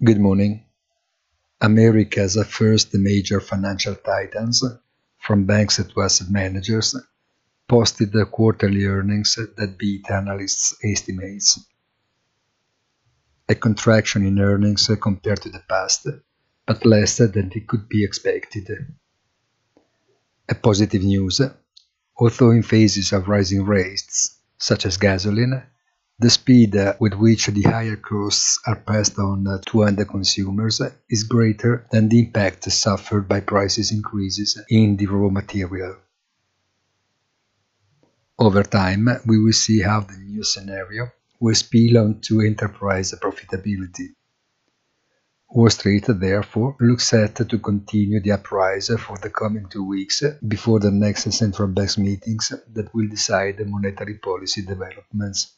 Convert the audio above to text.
Good morning. America's first major financial titans, from banks to asset managers, posted the quarterly earnings that beat analysts' estimates. A contraction in earnings compared to the past, but less than it could be expected. A positive news, although in phases of rising rates, such as gasoline, the speed with which the higher costs are passed on to end consumers is greater than the impact suffered by prices increases in the raw material. Over time, we will see how the new scenario will spill onto enterprise profitability. Wall Street, therefore, looks set to continue the uprise for the coming two weeks before the next central bank meetings that will decide monetary policy developments.